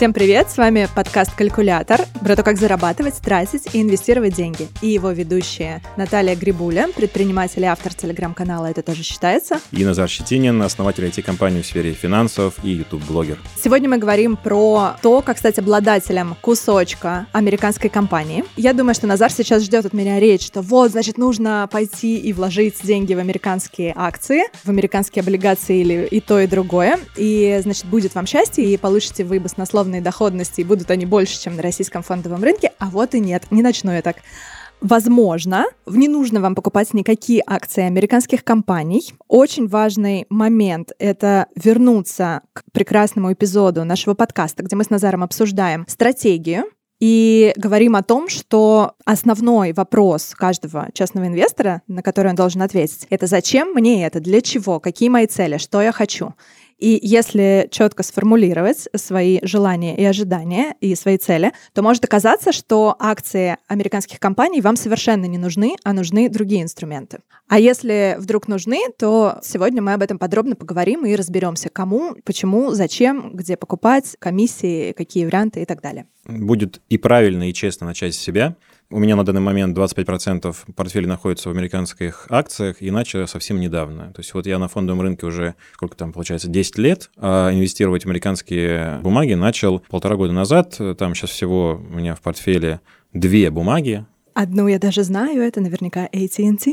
Всем привет, с вами подкаст «Калькулятор» про то, как зарабатывать, тратить и инвестировать деньги. И его ведущая Наталья Грибуля, предприниматель и автор телеграм-канала «Это тоже считается». И Назар Щетинин, основатель IT-компании в сфере финансов и YouTube-блогер. Сегодня мы говорим про то, как стать обладателем кусочка американской компании. Я думаю, что Назар сейчас ждет от меня речь, что вот, значит, нужно пойти и вложить деньги в американские акции, в американские облигации или и то, и другое. И, значит, будет вам счастье, и получите вы баснословно условные доходности, и будут они больше, чем на российском фондовом рынке, а вот и нет, не начну я так. Возможно, не нужно вам покупать никакие акции американских компаний. Очень важный момент — это вернуться к прекрасному эпизоду нашего подкаста, где мы с Назаром обсуждаем стратегию, и говорим о том, что основной вопрос каждого частного инвестора, на который он должен ответить, это зачем мне это, для чего, какие мои цели, что я хочу. И если четко сформулировать свои желания и ожидания и свои цели, то может оказаться, что акции американских компаний вам совершенно не нужны, а нужны другие инструменты. А если вдруг нужны, то сегодня мы об этом подробно поговорим и разберемся, кому, почему, зачем, где покупать, комиссии, какие варианты и так далее. Будет и правильно, и честно начать с себя — у меня на данный момент 25% портфеля находится в американских акциях, иначе совсем недавно. То есть вот я на фондовом рынке уже, сколько там получается, 10 лет, а инвестировать в американские бумаги начал полтора года назад. Там сейчас всего у меня в портфеле две бумаги. Одну я даже знаю, это наверняка AT&T.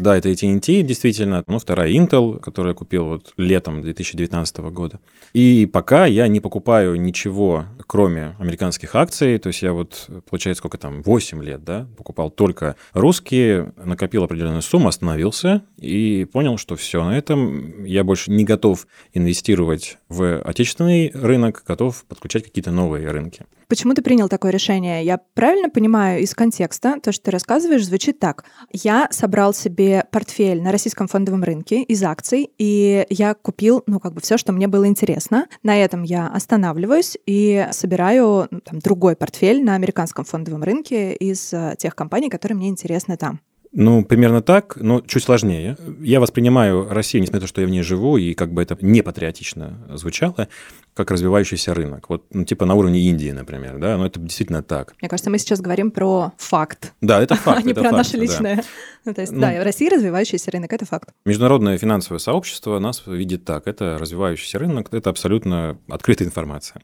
Да, это AT&T, действительно. Ну, вторая Intel, которую я купил вот летом 2019 года. И пока я не покупаю ничего, кроме американских акций. То есть я вот, получается, сколько там, 8 лет, да, покупал только русские, накопил определенную сумму, остановился и понял, что все, на этом я больше не готов инвестировать в отечественный рынок, готов подключать какие-то новые рынки. Почему ты принял такое решение? Я правильно понимаю из контекста, то, что ты рассказываешь, звучит так. Я собрал себе портфель на российском фондовом рынке из акций, и я купил, ну, как бы все, что мне было интересно. На этом я останавливаюсь и собираю ну, там, другой портфель на американском фондовом рынке из э, тех компаний, которые мне интересны там. Ну, примерно так, но чуть сложнее. Я воспринимаю Россию, несмотря на то, что я в ней живу, и как бы это не патриотично звучало, как развивающийся рынок. Вот, ну, типа на уровне Индии, например, да, но это действительно так. Мне кажется, мы сейчас говорим про факт. Да, это факт. А не про наше личное. Да. Ну, то есть, ну, да, в России развивающийся рынок – это факт. Международное финансовое сообщество нас видит так. Это развивающийся рынок, это абсолютно открытая информация.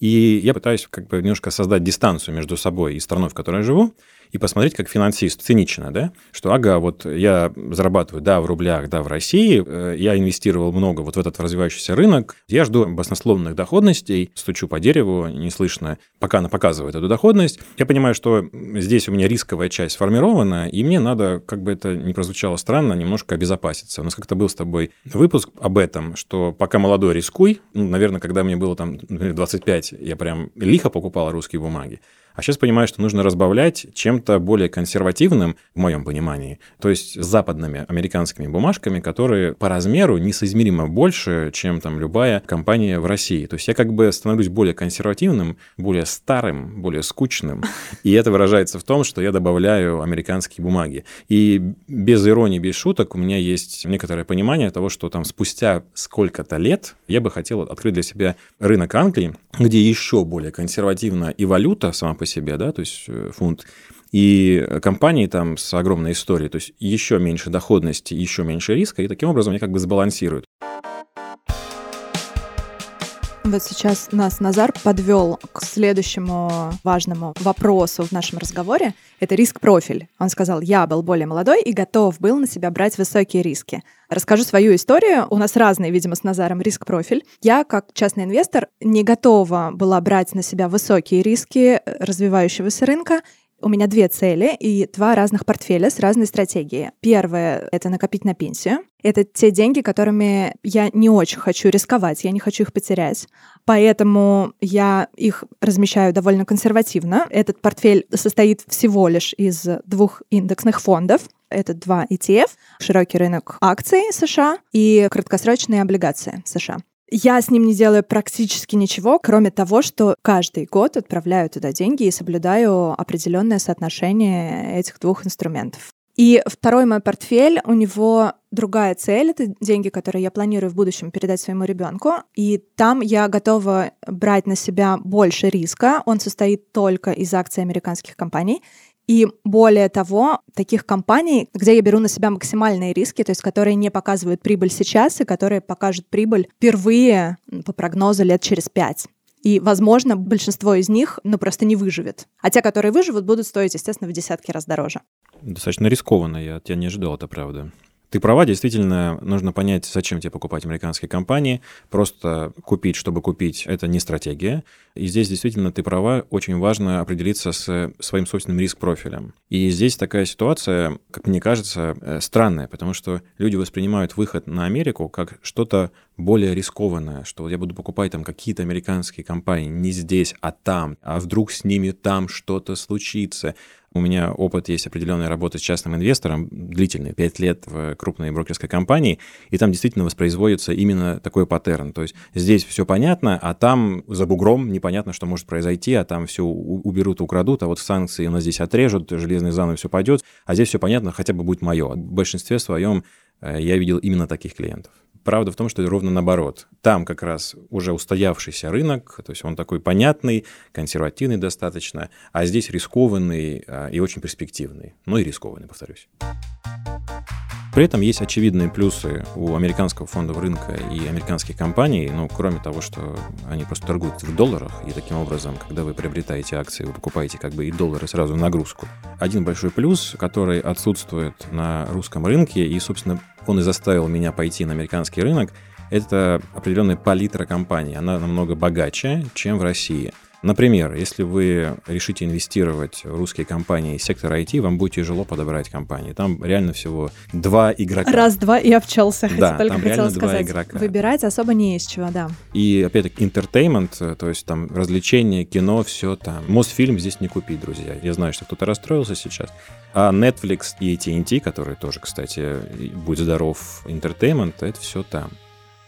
И я пытаюсь как бы немножко создать дистанцию между собой и страной, в которой я живу, и посмотреть как финансист цинично, да, что ага, вот я зарабатываю, да, в рублях, да, в России, э, я инвестировал много вот в этот развивающийся рынок, я жду баснословных доходностей, стучу по дереву, не слышно, пока она показывает эту доходность. Я понимаю, что здесь у меня рисковая часть сформирована, и мне надо, как бы это ни прозвучало странно, немножко обезопаситься. У нас как-то был с тобой выпуск об этом, что пока молодой рискуй, ну, наверное, когда мне было там, например, 25, я прям лихо покупал русские бумаги. А сейчас понимаю, что нужно разбавлять чем-то более консервативным, в моем понимании, то есть западными американскими бумажками, которые по размеру несоизмеримо больше, чем там любая компания в России. То есть я как бы становлюсь более консервативным, более старым, более скучным. И это выражается в том, что я добавляю американские бумаги. И без иронии, без шуток у меня есть некоторое понимание того, что там спустя сколько-то лет я бы хотел открыть для себя рынок Англии, где еще более консервативна и валюта сама по себе, да, то есть э, фунт, и компании там с огромной историей, то есть еще меньше доходности, еще меньше риска, и таким образом они как бы сбалансируют. Вот сейчас нас Назар подвел к следующему важному вопросу в нашем разговоре. Это риск-профиль. Он сказал, я был более молодой и готов был на себя брать высокие риски. Расскажу свою историю. У нас разный, видимо, с Назаром риск-профиль. Я, как частный инвестор, не готова была брать на себя высокие риски развивающегося рынка у меня две цели и два разных портфеля с разной стратегией. Первое — это накопить на пенсию. Это те деньги, которыми я не очень хочу рисковать, я не хочу их потерять. Поэтому я их размещаю довольно консервативно. Этот портфель состоит всего лишь из двух индексных фондов. Это два ETF, широкий рынок акций США и краткосрочные облигации США. Я с ним не делаю практически ничего, кроме того, что каждый год отправляю туда деньги и соблюдаю определенное соотношение этих двух инструментов. И второй мой портфель, у него другая цель, это деньги, которые я планирую в будущем передать своему ребенку. И там я готова брать на себя больше риска. Он состоит только из акций американских компаний. И более того, таких компаний, где я беру на себя максимальные риски, то есть которые не показывают прибыль сейчас и которые покажут прибыль впервые по прогнозу лет через пять. И, возможно, большинство из них, ну, просто не выживет. А те, которые выживут, будут стоить, естественно, в десятки раз дороже. Достаточно рискованно, я тебя не ожидал, это правда. Ты права, действительно, нужно понять, зачем тебе покупать американские компании. Просто купить, чтобы купить, это не стратегия. И здесь действительно ты права, очень важно определиться с своим собственным риск-профилем. И здесь такая ситуация, как мне кажется, э, странная, потому что люди воспринимают выход на Америку как что-то более рискованное, что я буду покупать там какие-то американские компании не здесь, а там, а вдруг с ними там что-то случится. У меня опыт есть определенной работы с частным инвестором, длительный, 5 лет в крупной брокерской компании, и там действительно воспроизводится именно такой паттерн. То есть здесь все понятно, а там за бугром непонятно, что может произойти, а там все уберут, украдут, а вот санкции у нас здесь отрежут, железный занавес все пойдет, а здесь все понятно, хотя бы будет мое. В большинстве своем э, я видел именно таких клиентов. Правда в том, что ровно наоборот. Там как раз уже устоявшийся рынок, то есть он такой понятный, консервативный достаточно, а здесь рискованный а, и очень перспективный. Ну и рискованный, повторюсь. При этом есть очевидные плюсы у американского фондового рынка и американских компаний, ну, кроме того, что они просто торгуют в долларах, и таким образом, когда вы приобретаете акции, вы покупаете как бы и доллары сразу нагрузку. Один большой плюс, который отсутствует на русском рынке, и, собственно, он и заставил меня пойти на американский рынок, это определенная палитра компаний. Она намного богаче, чем в России. Например, если вы решите инвестировать в русские компании из сектора IT, вам будет тяжело подобрать компании. Там реально всего два игрока. Раз-два и обчелся, да, только там реально сказать. два игрока. Выбирать особо не из чего, да. И опять-таки entertainment, то есть там развлечения, кино, все там. Мосфильм здесь не купить, друзья. Я знаю, что кто-то расстроился сейчас. А Netflix и AT&T, который тоже, кстати, будь здоров, entertainment, это все там.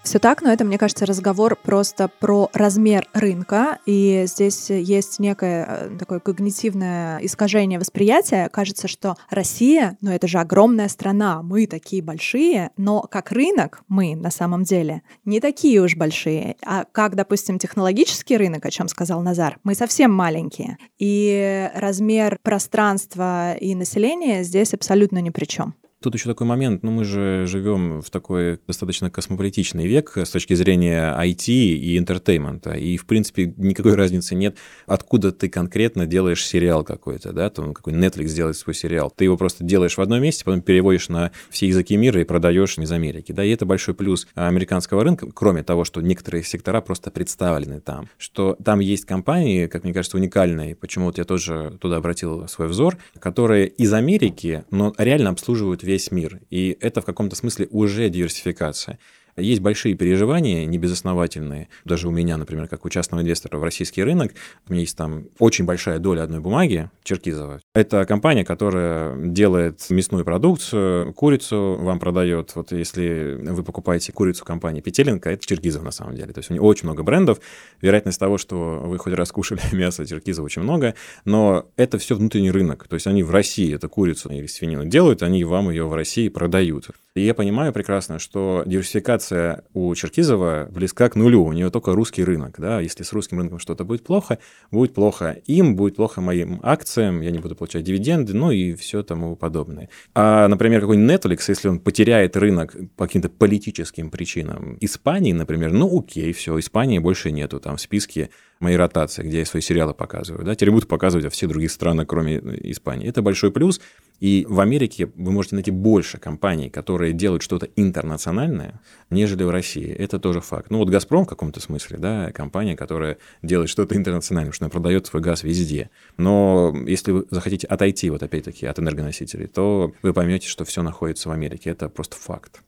Все так, но это, мне кажется, разговор просто про размер рынка, и здесь есть некое э, такое когнитивное искажение восприятия. Кажется, что Россия, ну это же огромная страна, мы такие большие, но как рынок мы на самом деле не такие уж большие. А как, допустим, технологический рынок, о чем сказал Назар, мы совсем маленькие. И размер пространства и населения здесь абсолютно ни при чем. Тут еще такой момент, ну мы же живем в такой достаточно космополитичный век с точки зрения IT и entertainment а, и в принципе никакой разницы нет, откуда ты конкретно делаешь сериал какой-то, да, там какой Netflix делает свой сериал, ты его просто делаешь в одном месте, потом переводишь на все языки мира и продаешь из Америки, да, и это большой плюс американского рынка, кроме того, что некоторые сектора просто представлены там, что там есть компании, как мне кажется, уникальные, почему вот я тоже туда обратил свой взор, которые из Америки, но реально обслуживают весь весь мир. И это в каком-то смысле уже диверсификация. Есть большие переживания, небезосновательные. Даже у меня, например, как у частного инвестора в российский рынок, у меня есть там очень большая доля одной бумаги, Черкизова. Это компания, которая делает мясную продукцию, курицу вам продает. Вот если вы покупаете курицу компании Петеленко, это Черкизов на самом деле. То есть у них очень много брендов. Вероятность того, что вы хоть раз кушали мясо Черкизова очень много, но это все внутренний рынок. То есть они в России эту курицу или свинину делают, они вам ее в России продают. И я понимаю прекрасно, что диверсификация у Черкизова близка к нулю. У нее только русский рынок. Да? Если с русским рынком что-то будет плохо, будет плохо им, будет плохо моим акциям, я не буду получать дивиденды, ну и все тому подобное. А, например, какой-нибудь Netflix, если он потеряет рынок по каким-то политическим причинам, Испании, например, ну окей, все, Испании больше нету там в списке моей ротации, где я свои сериалы показываю. Да? Теперь будут показывать во всех других странах, кроме Испании. Это большой плюс. И в Америке вы можете найти больше компаний, которые делают что-то интернациональное, нежели в России. Это тоже факт. Ну вот «Газпром» в каком-то смысле, да, компания, которая делает что-то интернациональное, что она продает свой газ везде. Но если вы захотите отойти, вот опять-таки, от энергоносителей, то вы поймете, что все находится в Америке. Это просто факт.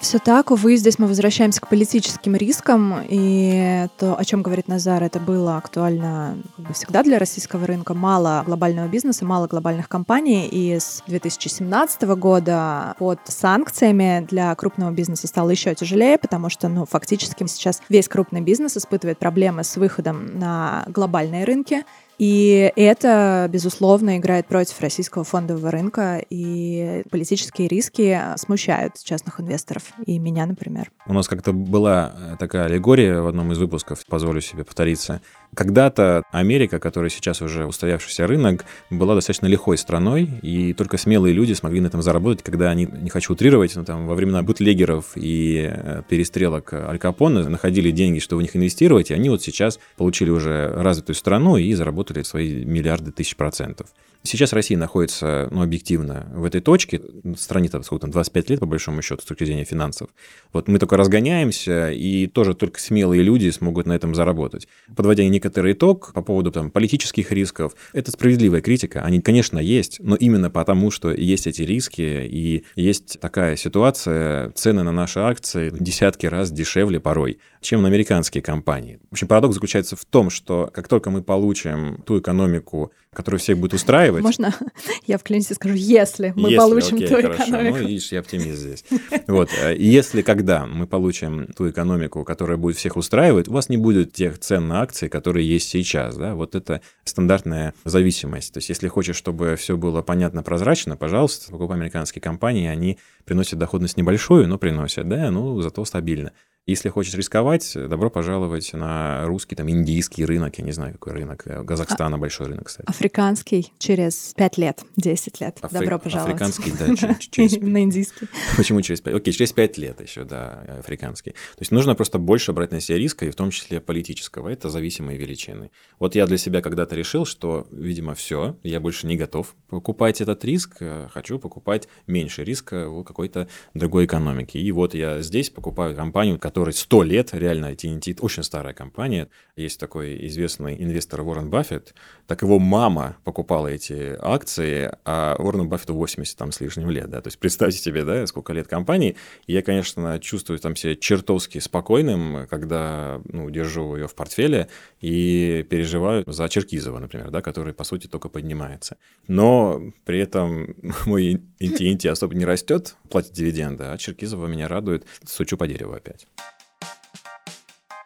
Все так, увы, здесь мы возвращаемся к политическим рискам, и то, о чем говорит Назар, это было актуально как бы, всегда для российского рынка. Мало глобального бизнеса, мало глобальных компаний, и с 2017 года под санкциями для крупного бизнеса стало еще тяжелее, потому что, ну, фактически сейчас весь крупный бизнес испытывает проблемы с выходом на глобальные рынки, И это, безусловно, играет против российского фондового рынка, и политические риски смущают частных инвесторов, и меня, например. У нас как-то была такая аллегория в одном из выпусков, позволю себе повториться. Когда-то Америка, которая сейчас уже устоявшийся рынок, была достаточно лихой страной, и только смелые люди смогли на этом заработать, когда они, не хочу утрировать, но там во времена бутлегеров и э, перестрелок Аль Капоне находили деньги, чтобы в них инвестировать, и они вот сейчас получили уже развитую страну и заработали свои миллиарды тысяч процентов. Сейчас Россия находится, ну, объективно, в этой точке, стране там сколько там, 25 лет, по большому счету, с точки зрения финансов. Вот мы только разгоняемся, и тоже только смелые люди смогут на этом заработать. Подводя некоторый итог по поводу там, политических рисков, это справедливая критика, они, конечно, есть, но именно потому, что есть эти риски, и есть такая ситуация, цены на наши акции десятки раз дешевле порой, чем на американские компании. В общем, парадокс заключается в том, что как только мы получим ту экономику, которая всех будет устраивать... Можно я в клинике скажу, если мы если, получим окей, ту хорошо. экономику? Ну, видишь, я оптимист здесь. Вот. Э, если когда мы получим ту экономику, которая будет всех устраивать, у вас не будет тех цен на акции, которые есть сейчас. Да? Вот это стандартная зависимость. То есть, если хочешь, чтобы все было понятно, прозрачно, пожалуйста, покупай американские компании, они приносят доходность небольшую, но приносят, да, ну, зато стабильно. Если хочешь рисковать, добро пожаловать на русский, там, индийский рынок, я не знаю, какой рынок, э, Казахстана а, большой рынок, кстати. Африканский через 5 лет, 10 лет, Афри... добро пожаловать. Африканский, да, через... На индийский. Почему через 5? Окей, через 5 лет еще, да, африканский. То есть нужно просто больше брать на себя риска, и в том числе политического, это зависимые величины. Вот я для себя когда-то решил, что, видимо, все, я больше не готов покупать этот риск, э, хочу покупать меньше риска в какой-то другой экономике. И вот я здесь покупаю компанию, которая которой 100 лет, реально AT&T, очень старая компания. Есть такой известный инвестор Уоррен Баффет, так его мама покупала эти акции, а Уоррену Баффету 80 там с лишним лет, да, то есть представьте себе, да, сколько лет компании, я, конечно, чувствую там себя чертовски спокойным, когда, ну, держу ее в портфеле и переживаю за Черкизова, например, да, который, по сути, только поднимается. Но при этом мой AT&T особо не растет, платит дивиденды, а Черкизова меня радует, сучу по дереву опять.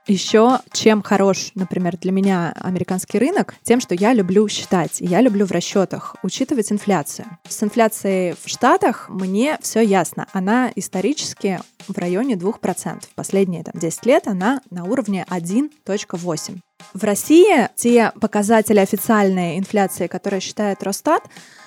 Еще чем хорош, например, для меня американский рынок, тем, что я люблю считать, я люблю в расчетах учитывать инфляцию. С инфляцией в Штатах мне все ясно. Она исторически в районе 2%. Последние там, 10 лет она на уровне 1.8. В России те показатели официальной инфляции, которые считает Росстат,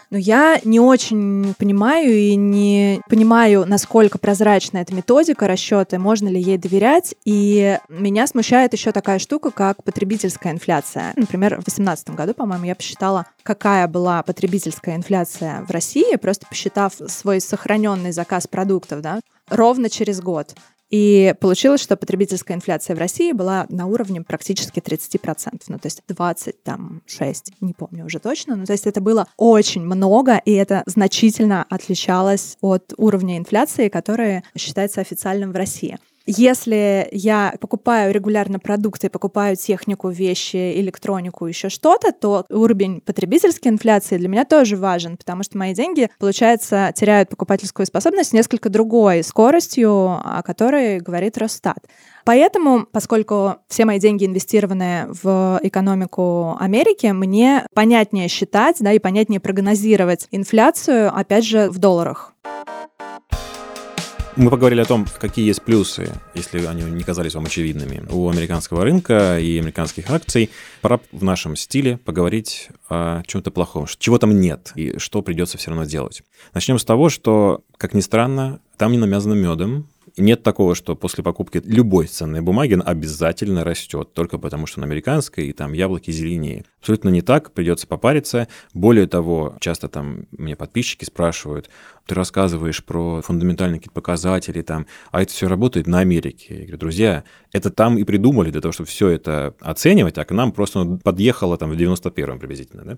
но я не очень понимаю и не понимаю, насколько прозрачна эта методика расчета, можно ли ей доверять. И меня смущает еще такая штука, как потребительская инфляция. Например, в 2018 году, по-моему, я посчитала, какая была потребительская инфляция в России, просто посчитав свой сохраненный заказ продуктов, да, ровно через год. И получилось, что потребительская инфляция в России была на уровне практически 30%, ну то есть 20, там, 6, не помню уже точно, ну то есть это было очень много, и это значительно отличалось от уровня инфляции, который считается официальным в России. Если я покупаю регулярно продукты, покупаю технику, вещи, электронику, еще что-то, то уровень потребительской инфляции для меня тоже важен, потому что мои деньги, получается, теряют покупательскую способность несколько другой скоростью, о которой говорит Росстат. Поэтому, поскольку все мои деньги инвестированы в экономику Америки, мне понятнее считать, да, и понятнее прогнозировать инфляцию, опять же, в долларах. Мы поговорили о том, какие есть плюсы, если они не казались вам очевидными, у американского рынка и американских акций. Пора в нашем стиле поговорить о чем-то плохом, чего там нет и что придется все равно делать. Начнем с того, что, как ни странно, там не намязано медом, нет такого, что после покупки любой ценной бумаги обязательно растет, только потому что на американской, и там яблоки зеленее. Абсолютно не так, придется попариться. Более того, часто там мне подписчики спрашивают, ты рассказываешь про фундаментальные какие-то показатели, там, а это все работает на Америке. Я говорю, друзья, это там и придумали для того, чтобы все это оценивать, а к нам просто подъехало там в 91-м приблизительно, да?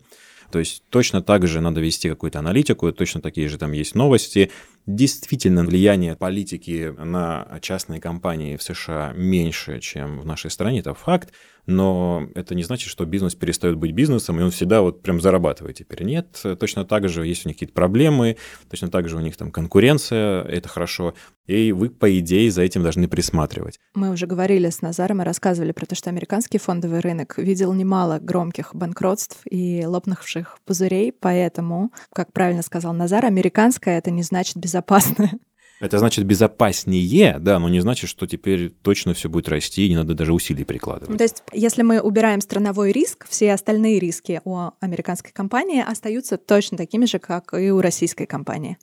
То есть точно так же надо вести какую-то аналитику, точно такие же там есть новости, действительно влияние политики на частные компании в США меньше, чем в нашей стране, это факт но это не значит, что бизнес перестает быть бизнесом, и он всегда вот прям зарабатывает теперь. Нет, точно так же есть у них какие-то проблемы, точно так же у них там конкуренция, это хорошо, и вы, по идее, за этим должны присматривать. Мы уже говорили с Назаром и рассказывали про то, что американский фондовый рынок видел немало громких банкротств и лопнувших пузырей, поэтому, как правильно сказал Назар, американская — это не значит безопасное. Это значит безопаснее, да, но не значит, что теперь точно все будет расти, и не надо даже усилий прикладывать. То есть, если мы убираем страновой риск, все остальные риски у американской компании остаются точно такими же, как и у российской компании.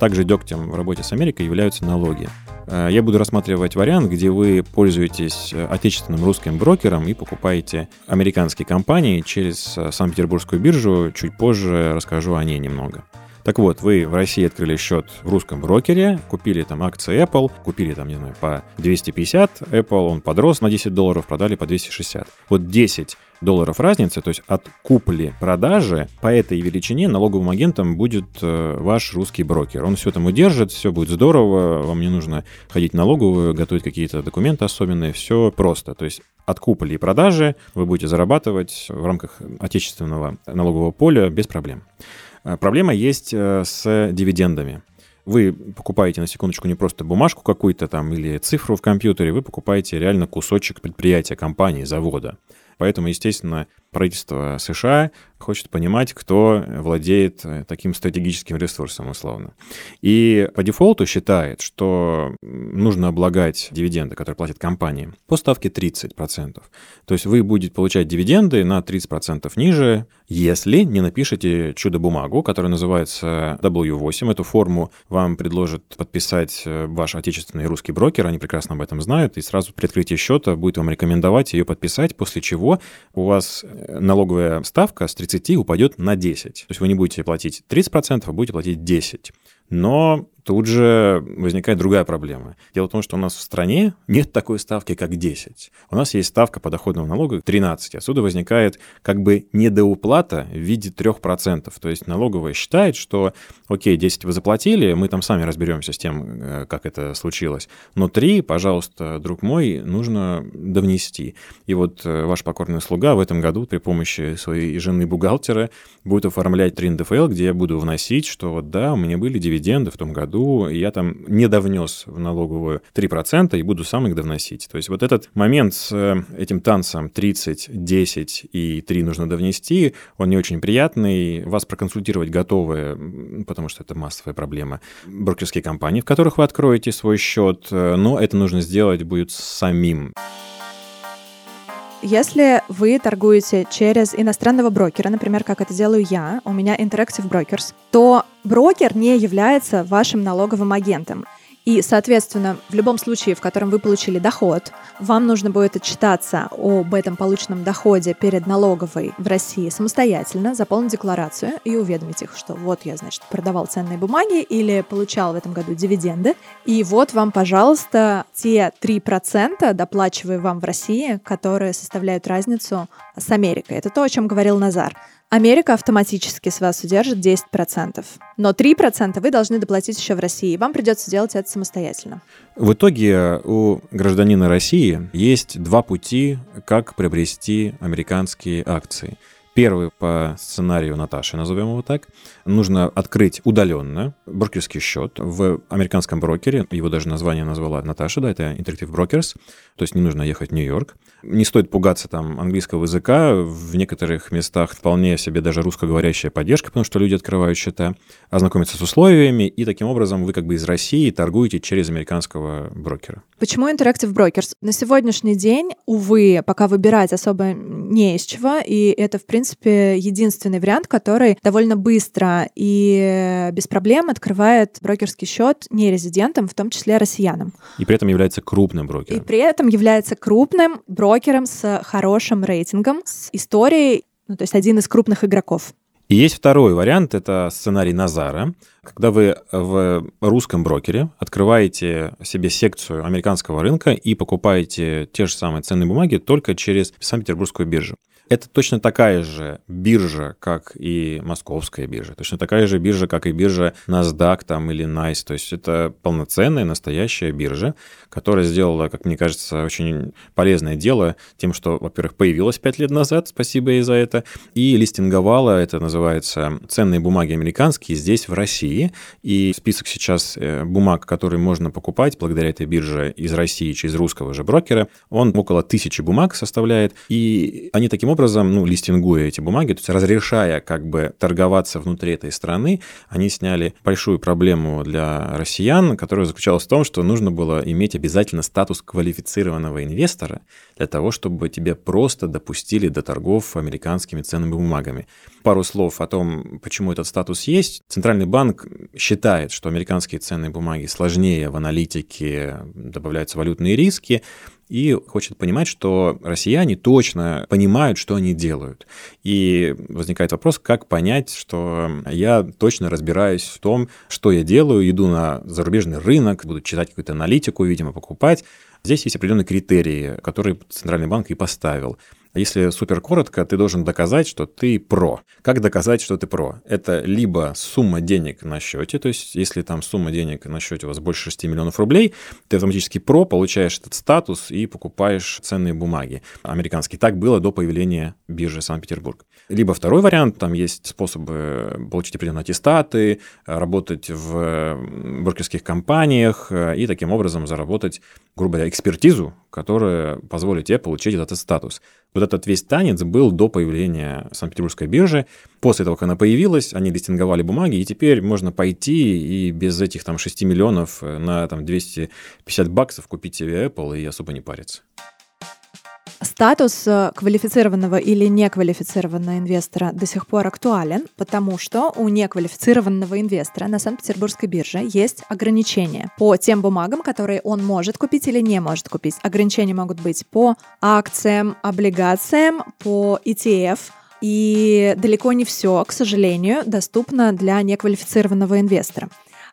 Также дегтем в работе с Америкой являются налоги. Э, я буду рассматривать вариант, где вы пользуетесь э, отечественным русским брокером и покупаете американские компании через э, Санкт-Петербургскую биржу. Чуть позже расскажу о ней немного. Так вот, вы в России открыли счет в русском брокере, купили там акции Apple, купили там, не знаю, по 250 Apple, он подрос на 10 долларов, продали по 260. Вот 10 долларов разницы, то есть от купли-продажи по этой величине налоговым агентом будет э, ваш русский брокер. Он все там удержит, все будет здорово, вам не нужно ходить в налоговую, готовить какие-то документы особенные, все просто. То есть от купли и продажи вы будете зарабатывать в рамках отечественного налогового поля без проблем. Э, проблема есть э, с дивидендами. Вы покупаете, на секундочку, не просто бумажку какую-то там или цифру в компьютере, вы покупаете реально кусочек предприятия, компании, завода. Поэтому, естественно, правительство США хочет понимать, кто владеет э, таким стратегическим ресурсом, условно. И по дефолту считает, что нужно облагать дивиденды, которые платят компании, по ставке 30%. То есть вы будете получать дивиденды на 30% ниже, если не напишете чудо-бумагу, которая называется W8. Эту форму вам предложит подписать э, ваш отечественный русский брокер, они прекрасно об этом знают, и сразу при открытии счета будет вам рекомендовать ее подписать, после чего у вас э, налоговая ставка с 30 упадет на 10. То есть вы не будете платить 30%, а будете платить 10%. Но тут же возникает другая проблема. Дело в том, что у нас в стране нет такой ставки, как 10. У нас есть ставка подоходного налога 13. Отсюда возникает как бы недоуплата в виде 3%. То есть налоговая считает, что, окей, 10 вы заплатили, мы там сами разберемся с тем, э, как это случилось. Но 3, пожалуйста, друг мой, нужно довнести. И вот э, ваш покорный слуга в этом году при помощи своей жены-бухгалтера будет оформлять 3 НДФЛ, где я буду вносить, что вот да, у меня были дивиденды в том году, году я там не довнес в налоговую 3% и буду сам их довносить. То есть вот этот момент с э, этим танцем 30, 10 и 3 нужно довнести, он не очень приятный. Вас проконсультировать готовы, потому что это массовая проблема, брокерские компании, в которых вы откроете свой счет, э, но это нужно сделать будет самим. Если вы торгуете через иностранного брокера, например, как это делаю я, у меня Interactive Brokers, то брокер не является вашим налоговым агентом. И, соответственно, в любом случае, в котором вы получили доход, вам нужно будет отчитаться об этом полученном доходе перед налоговой в России самостоятельно, заполнить декларацию и уведомить их, что вот я, значит, продавал ценные бумаги или получал в этом году дивиденды, и вот вам, пожалуйста, те 3% доплачиваю вам в России, которые составляют разницу с Америкой. Это то, о чем говорил Назар. Америка автоматически с вас удержит 10%, но 3% вы должны доплатить еще в России. Вам придется делать это самостоятельно. В итоге у гражданина России есть два пути, как приобрести американские акции. Первый по сценарию Наташи, назовем его так, нужно открыть удаленно брокерский счет в американском брокере. Его даже название назвала Наташа, да, это Interactive Brokers. То есть не нужно ехать в Нью-Йорк. Не стоит пугаться там английского языка. В некоторых местах вполне себе даже русскоговорящая поддержка, потому что люди открывают счета, ознакомиться с условиями, и таким образом вы как бы из России торгуете через американского брокера. Почему Interactive Brokers? На сегодняшний день, увы, пока выбирать особо не из чего, и это, в принципе, единственный вариант, который довольно быстро и без проблем открывает брокерский счет нерезидентам, в том числе россиянам. И при этом является крупным брокером. И при этом является крупным брокером с хорошим рейтингом, с историей, ну, то есть один из крупных игроков. И есть второй вариант, это сценарий Назара, когда вы в русском брокере открываете себе секцию американского рынка и покупаете те же самые ценные бумаги только через Санкт-Петербургскую биржу. Это точно такая же биржа, как и московская биржа. Точно такая же биржа, как и биржа NASDAQ там, или NICE. То есть это полноценная, настоящая биржа, которая сделала, как мне кажется, очень полезное дело тем, что, во-первых, появилась 5 лет назад, спасибо ей за это, и листинговала, это называется ценные бумаги американские, здесь, в России. И список сейчас э, бумаг, которые можно покупать благодаря этой бирже из России через русского же брокера, он около тысячи бумаг составляет. И они таким образом, ну, листингуя эти бумаги, то есть разрешая как бы торговаться внутри этой страны, они сняли большую проблему для россиян, которая заключалась в том, что нужно было иметь обязательно статус квалифицированного инвестора для того, чтобы тебе просто допустили до торгов американскими ценными бумагами. Пару слов о том, почему этот статус есть. Центральный банк считает, что американские ценные бумаги сложнее в аналитике, добавляются валютные риски, и хочет понимать, что россияне точно понимают, что они делают. И возникает вопрос, как понять, что я точно разбираюсь в том, что я делаю, иду на зарубежный рынок, буду читать какую-то аналитику, видимо, покупать. Здесь есть определенные критерии, которые Центральный банк и поставил. Если супер коротко, ты должен доказать, что ты про. Как доказать, что ты про? Это либо сумма денег на счете, то есть если там сумма денег на счете у вас больше 6 миллионов рублей, ты автоматически про, получаешь этот статус и покупаешь ценные бумаги американские. Так было до появления биржи Санкт-Петербург. Либо второй вариант, там есть способы получить определенные аттестаты, работать в брокерских компаниях и таким образом заработать, грубо говоря, экспертизу, которая позволит тебе получить этот статус. Вот этот весь танец был до появления Санкт-Петербургской биржи. После того, как она появилась, они листинговали бумаги, и теперь можно пойти и без этих там 6 миллионов на там 250 баксов купить себе Apple и особо не париться. Статус э, квалифицированного или неквалифицированного инвестора до сих пор актуален, потому что у неквалифицированного инвестора на Санкт-Петербургской бирже есть ограничения по тем бумагам, которые он может купить или не может купить. Ограничения могут быть по акциям, облигациям, по ETF, и далеко не все, к сожалению, доступно для неквалифицированного инвестора.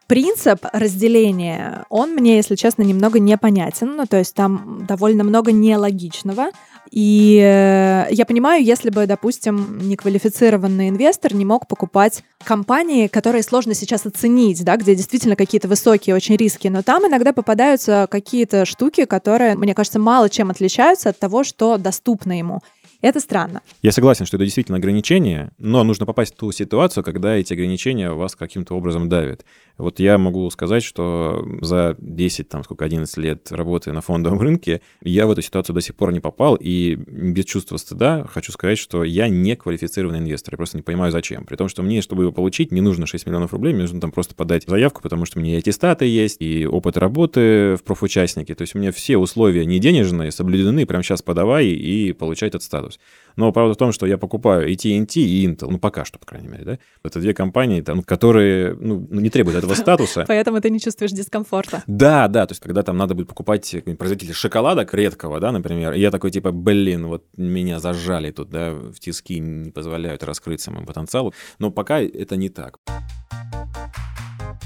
Принцип разделения, он мне, если честно, немного непонятен. Ну, то есть там довольно много нелогичного. И э, я понимаю, если бы, допустим, неквалифицированный инвестор не мог покупать компании, которые сложно сейчас оценить, да, где действительно какие-то высокие очень риски, но там иногда попадаются какие-то штуки, которые, мне кажется, мало чем отличаются от того, что доступно ему. Это странно. Я согласен, что это действительно ограничение, но нужно попасть в ту ситуацию, когда эти ограничения вас каким-то образом давят. Вот я могу сказать, что за 10, там, сколько, 11 лет работы на фондовом рынке, я в эту ситуацию до сих пор не попал, и без чувства стыда хочу сказать, что я не квалифицированный инвестор, я просто не понимаю, зачем. При том, что мне, чтобы его получить, не нужно 6 миллионов рублей, мне нужно там просто подать заявку, потому что у меня и аттестаты есть, и опыт работы в профучастнике, то есть у меня все условия не денежные соблюдены, прямо сейчас подавай и получай этот статус. Но правда в том, что я покупаю и TNT, и Intel, ну пока что, по крайней мере, да. Это две компании, там, которые ну, не требуют этого статуса. Поэтому ты не чувствуешь дискомфорта. Да, да, то есть когда там надо будет покупать производитель шоколадок редкого, да, например, и я такой типа, блин, вот меня зажали тут, да, в тиски не позволяют раскрыться моему потенциалу, но пока это не так.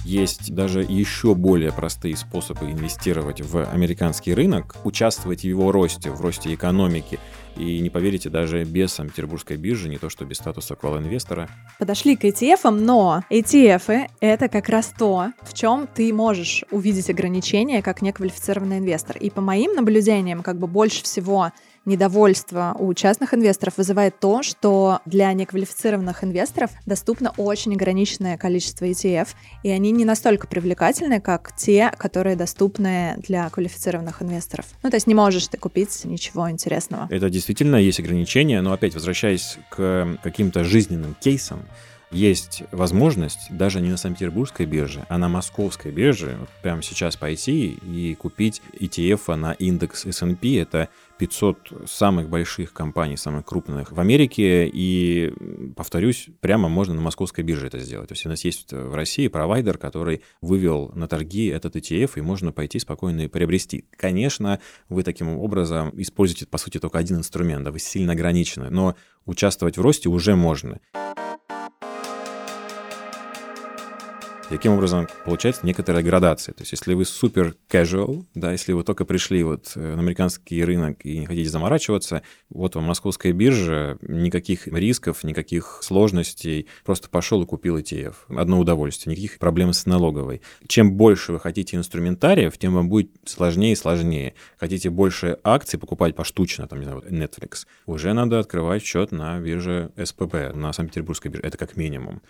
Есть даже еще более простые способы инвестировать в американский рынок, участвовать в его росте, в росте экономики. И не поверите, даже без Санкт-Петербургской биржи, не то что без статуса квал-инвестора. Подошли к ETF, но ETF — это как раз то, в чем ты можешь увидеть ограничения как неквалифицированный инвестор. И по моим наблюдениям, как бы больше всего недовольство у частных инвесторов вызывает то, что для неквалифицированных инвесторов доступно очень ограниченное количество ETF, и они не настолько привлекательны, как те, которые доступны для квалифицированных инвесторов. Ну, то есть не можешь ты купить ничего интересного. Это действительно есть ограничения, но опять возвращаясь к каким-то жизненным кейсам, есть возможность даже не на Санкт-Петербургской бирже, а на московской бирже прямо сейчас пойти и купить ETF на индекс S&P. Это 500 самых больших компаний, самых крупных в Америке. И, повторюсь, прямо можно на московской бирже это сделать. То есть у нас есть в России провайдер, который вывел на торги этот ETF, и можно пойти спокойно и приобрести. Конечно, вы таким образом используете, по сути, только один инструмент, да, вы сильно ограничены, но участвовать в росте уже можно. Таким образом, получается некоторая градация. То есть, если вы супер casual, да, если вы только пришли вот э, на американский рынок и не хотите заморачиваться, вот вам московская биржа, никаких рисков, никаких сложностей, просто пошел и купил ETF. Одно удовольствие, никаких проблем с налоговой. Чем больше вы хотите инструментариев, тем вам будет сложнее и сложнее. Хотите больше акций покупать поштучно, там, не знаю, Netflix, уже надо открывать счет на бирже СПБ, на Санкт-Петербургской бирже. Это как минимум.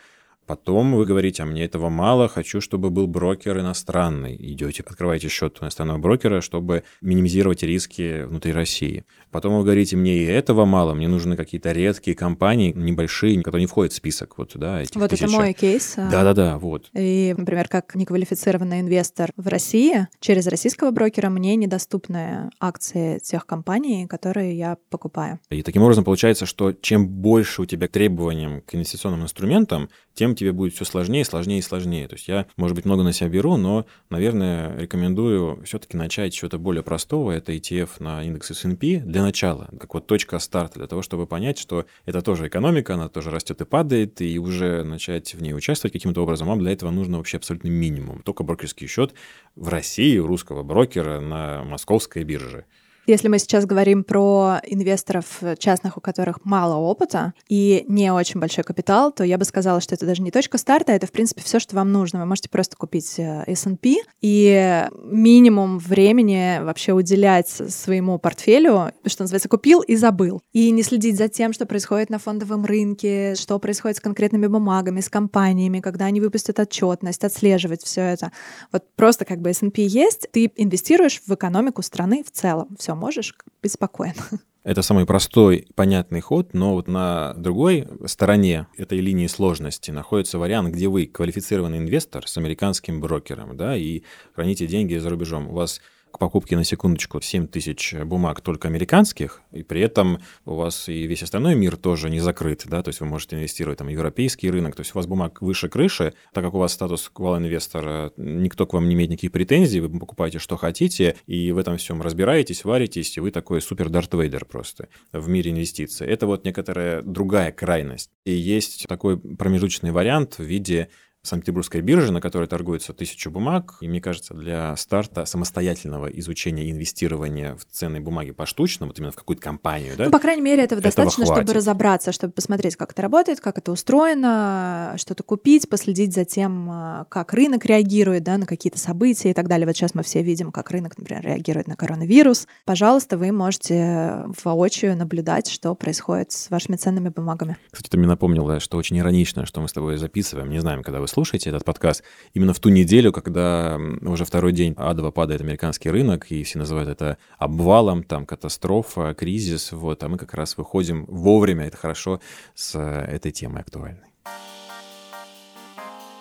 Потом вы говорите, а мне этого мало, хочу, чтобы был брокер иностранный. Идете, открываете счет иностранного брокера, чтобы минимизировать риски внутри России. Потом вы говорите, мне и этого мало, мне нужны какие-то редкие компании, небольшие, которые не входят в список. Вот, да, этих вот тысяча. это мой кейс. А. Да-да-да, вот. И, например, как неквалифицированный инвестор в России, через российского брокера мне недоступны акции тех компаний, которые я покупаю. И таким образом получается, что чем больше у тебя требованиям к инвестиционным инструментам, тем тебе будет все сложнее, сложнее и сложнее. То есть я, может быть, много на себя беру, но, наверное, рекомендую все-таки начать с чего-то более простого. Это ETF на индекс S&P для начала, как вот точка старта, для того, чтобы понять, что это тоже экономика, она тоже растет и падает, и уже начать в ней участвовать каким-то образом. Вам для этого нужно вообще абсолютно минимум. Только брокерский счет в России у русского брокера на московской бирже. Если мы сейчас говорим про инвесторов частных, у которых мало опыта и не очень большой капитал, то я бы сказала, что это даже не точка старта, это, в принципе, все, что вам нужно. Вы можете просто купить э, S&P и минимум времени вообще уделять своему портфелю, что называется, купил и забыл. И не следить за тем, что происходит на фондовом рынке, что происходит с конкретными бумагами, с компаниями, когда они выпустят отчетность, отслеживать все это. Вот просто как бы S&P есть, ты инвестируешь в экономику страны в целом. Все, можешь быть спокоен. Это самый простой, понятный ход, но вот на другой стороне этой линии сложности находится вариант, где вы квалифицированный инвестор с американским брокером, да, и храните деньги за рубежом. У вас к покупке на секундочку 7 тысяч бумаг только американских, и при этом у вас и весь остальной мир тоже не закрыт, да, то есть вы можете инвестировать там европейский рынок, то есть у вас бумаг выше крыши, так как у вас статус квал-инвестора, никто к вам не имеет никаких претензий, вы покупаете, что хотите, и в этом всем разбираетесь, варитесь, и вы такой супер дарт вейдер просто в мире инвестиций. Это вот некоторая другая крайность. И есть такой промежуточный вариант в виде Санкт-Петербургской биржи, на которой торгуется тысячу бумаг. И мне кажется, для старта самостоятельного изучения инвестирования в ценные бумаги поштучно, вот именно в какую-то компанию, да? Ну, по крайней мере, этого, этого достаточно, хватит. чтобы разобраться, чтобы посмотреть, как это работает, как это устроено, что-то купить, последить за тем, а, как рынок реагирует, да, на какие-то события и так далее. Вот сейчас мы все видим, как рынок, например, реагирует на коронавирус. Пожалуйста, вы можете воочию наблюдать, что происходит с вашими ценными бумагами. Кстати, ты мне напомнила, что очень иронично, что мы с тобой записываем. Не знаем, когда вы слушаете этот подкаст, именно в ту неделю, когда уже второй день адово падает американский рынок, и все называют это обвалом, там катастрофа, кризис, вот, а мы как раз выходим вовремя, это хорошо, с э, этой темой актуальной.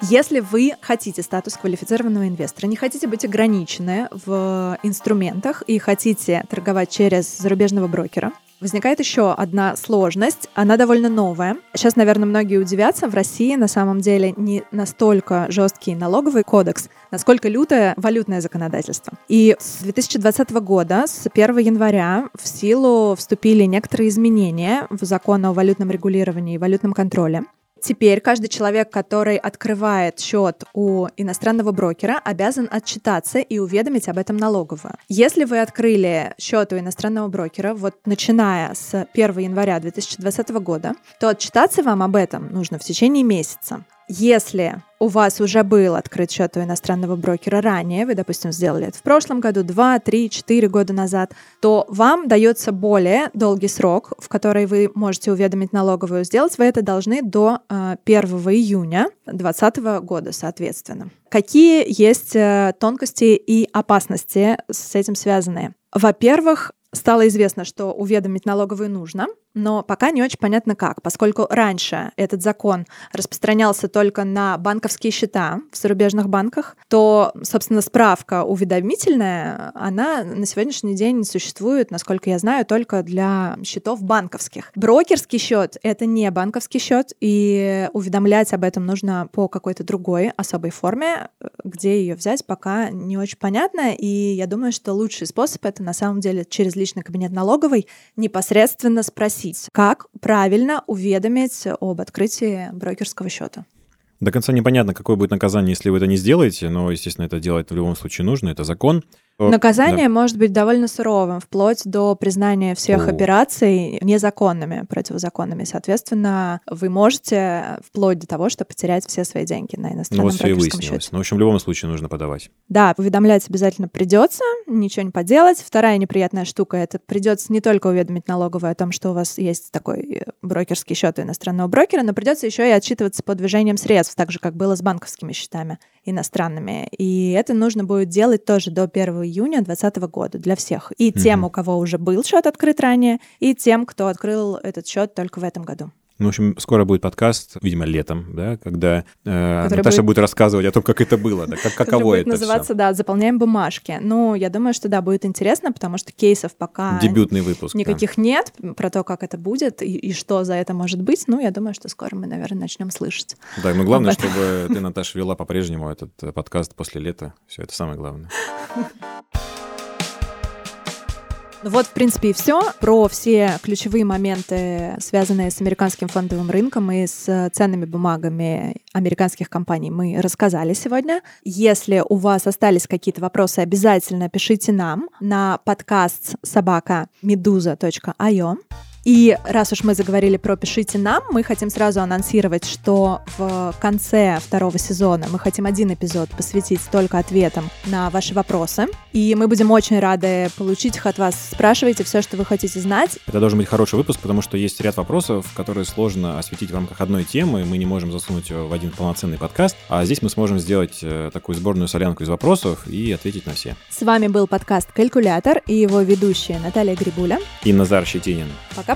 Если вы хотите статус квалифицированного инвестора, не хотите быть ограничены в инструментах и хотите торговать через зарубежного брокера, Возникает еще одна сложность, она довольно новая. Сейчас, наверное, многие удивятся, в России на самом деле не настолько жесткий налоговый кодекс, насколько лютое валютное законодательство. И с 2020 года, с 1 января, в силу вступили некоторые изменения в закон о валютном регулировании и валютном контроле. Теперь каждый человек, который открывает счет у иностранного брокера, обязан отчитаться и уведомить об этом налоговую. Если вы открыли счет у иностранного брокера, вот начиная с 1 января 2020 года, то отчитаться вам об этом нужно в течение месяца. Если у вас уже был открыт счет у иностранного брокера ранее, вы, допустим, сделали это в прошлом году, 2, 3, 4 года назад, то вам дается более долгий срок, в который вы можете уведомить налоговую. Сделать вы это должны до 1 э, июня 2020 года, соответственно. Какие есть э, тонкости и опасности с этим связанные? Во-первых, стало известно, что уведомить налоговую нужно, но пока не очень понятно как, поскольку раньше этот закон распространялся только на банковские счета в зарубежных банках, то, собственно, справка уведомительная, она на сегодняшний день существует, насколько я знаю, только для счетов банковских. Брокерский счет — это не банковский счет, и уведомлять об этом нужно по какой-то другой особой форме, где ее взять, пока не очень понятно, и я думаю, что лучший способ — это на самом деле через личный кабинет налоговой непосредственно спросить, как правильно уведомить об открытии брокерского счета. До конца непонятно, какое будет наказание, если вы это не сделаете, но, естественно, это делать в любом случае нужно, это закон. Наказание да. может быть довольно суровым, вплоть до признания всех О. операций незаконными, противозаконными. Соответственно, вы можете вплоть до того, что потерять все свои деньги на иностранном ну, вот все и выяснилось. Счете. Ну, в общем, в любом случае нужно подавать. Да, уведомлять обязательно придется, ничего не поделать. Вторая неприятная штука — это придется не только уведомить налоговую о том, что у вас есть такой брокерский счет у иностранного брокера, но придется еще и отчитываться по движениям средств, так же, как было с банковскими счетами иностранными. И это нужно будет делать тоже до 1 июня 2020 года для всех. И тем, у кого уже был счет открыт ранее, и тем, кто открыл этот счет только в этом году. Ну, в общем, скоро будет подкаст, видимо, летом, да, когда э, Наташа будет... будет рассказывать о том, как это было, да, как, каково будет это называться, всё. да, заполняем бумажки. Ну, я думаю, что да, будет интересно, потому что кейсов пока... Дебютный выпуск. Никаких да. нет про то, как это будет и, и что за это может быть. Ну, я думаю, что скоро мы, наверное, начнем слышать. Да, ну, главное, чтобы ты, Наташа, вела по-прежнему этот э, подкаст после лета. Все, это самое главное. Ну вот, в принципе, и все. Про все ключевые моменты, связанные с американским фондовым рынком и с ценными бумагами американских компаний, мы рассказали сегодня. Если у вас остались какие-то вопросы, обязательно пишите нам на подкаст собака meduza.io. И раз уж мы заговорили про «Пишите нам», мы хотим сразу анонсировать, что в конце второго сезона мы хотим один эпизод посвятить только ответам на ваши вопросы. И мы будем очень рады получить их от вас. Спрашивайте все, что вы хотите знать. Это должен быть хороший выпуск, потому что есть ряд вопросов, которые сложно осветить в рамках одной темы. Мы не можем засунуть в один полноценный подкаст. А здесь мы сможем сделать э, такую сборную солянку из вопросов и ответить на все. С вами был подкаст «Калькулятор» и его ведущая Наталья Грибуля и Назар Щетинин. Пока